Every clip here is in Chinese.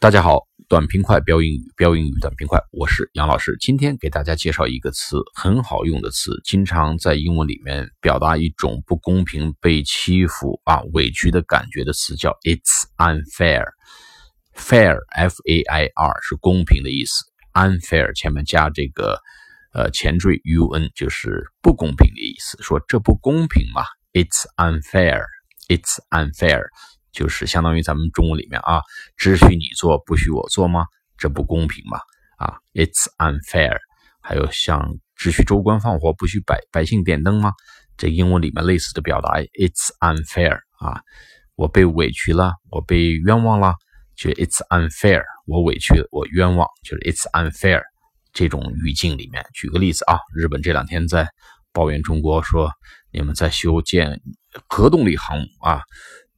大家好，短平快标英语，标英语短平快，我是杨老师。今天给大家介绍一个词，很好用的词，经常在英文里面表达一种不公平、被欺负啊、委屈的感觉的词，叫 "It's unfair"。Fair，f a i r 是公平的意思，unfair 前面加这个呃前缀 u n 就是不公平的意思，说这不公平嘛？It's unfair，It's unfair。就是相当于咱们中文里面啊，只许你做，不许我做吗？这不公平嘛？啊，It's unfair。还有像只许州官放火，不许百百姓点灯吗？这英文里面类似的表达，It's unfair。啊，我被委屈了，我被冤枉了，就 It's unfair。我委屈，我冤枉，就是 It's unfair。这种语境里面，举个例子啊，日本这两天在抱怨中国，说你们在修建核动力航母啊。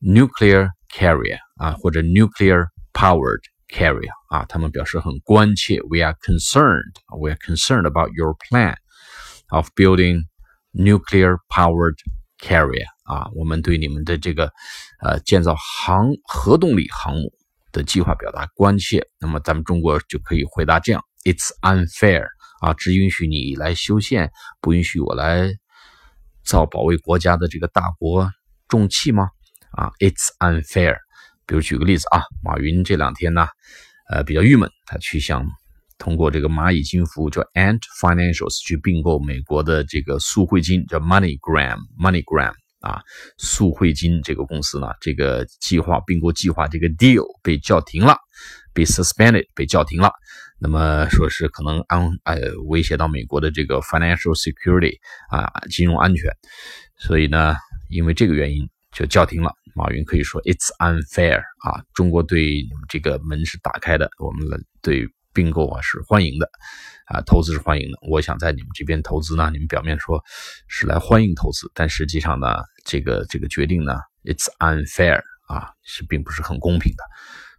Nuclear carrier 啊，或者 nuclear powered carrier 啊，他们表示很关切。We are concerned. We are concerned about your plan of building nuclear powered carrier 啊，我们对你们的这个呃建造航核动力航母的计划表达关切。那么咱们中国就可以回答这样：It's unfair 啊，只允许你来修宪，不允许我来造保卫国家的这个大国重器吗？啊，It's unfair。比如举个例子啊，马云这两天呢，呃，比较郁闷，他去想通过这个蚂蚁金服叫 Ant Financials 去并购美国的这个速汇金，叫 MoneyGram，MoneyGram 啊，速汇金这个公司呢，这个计划并购计划这个 deal 被叫停了，被 suspended 被叫停了。那么说是可能安呃威胁到美国的这个 financial security 啊，金融安全，所以呢，因为这个原因就叫停了。马云可以说 "It's unfair" 啊，中国对你们这个门是打开的，我们对并购啊是欢迎的，啊，投资是欢迎的。我想在你们这边投资呢，你们表面说是来欢迎投资，但实际上呢，这个这个决定呢，It's unfair 啊，是并不是很公平的。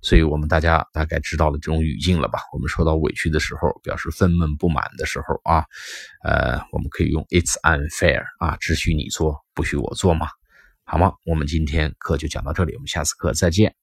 所以我们大家大概知道了这种语境了吧？我们受到委屈的时候，表示愤懑不满的时候啊，呃，我们可以用 "It's unfair" 啊，只许你做，不许我做嘛。好吗？我们今天课就讲到这里，我们下次课再见。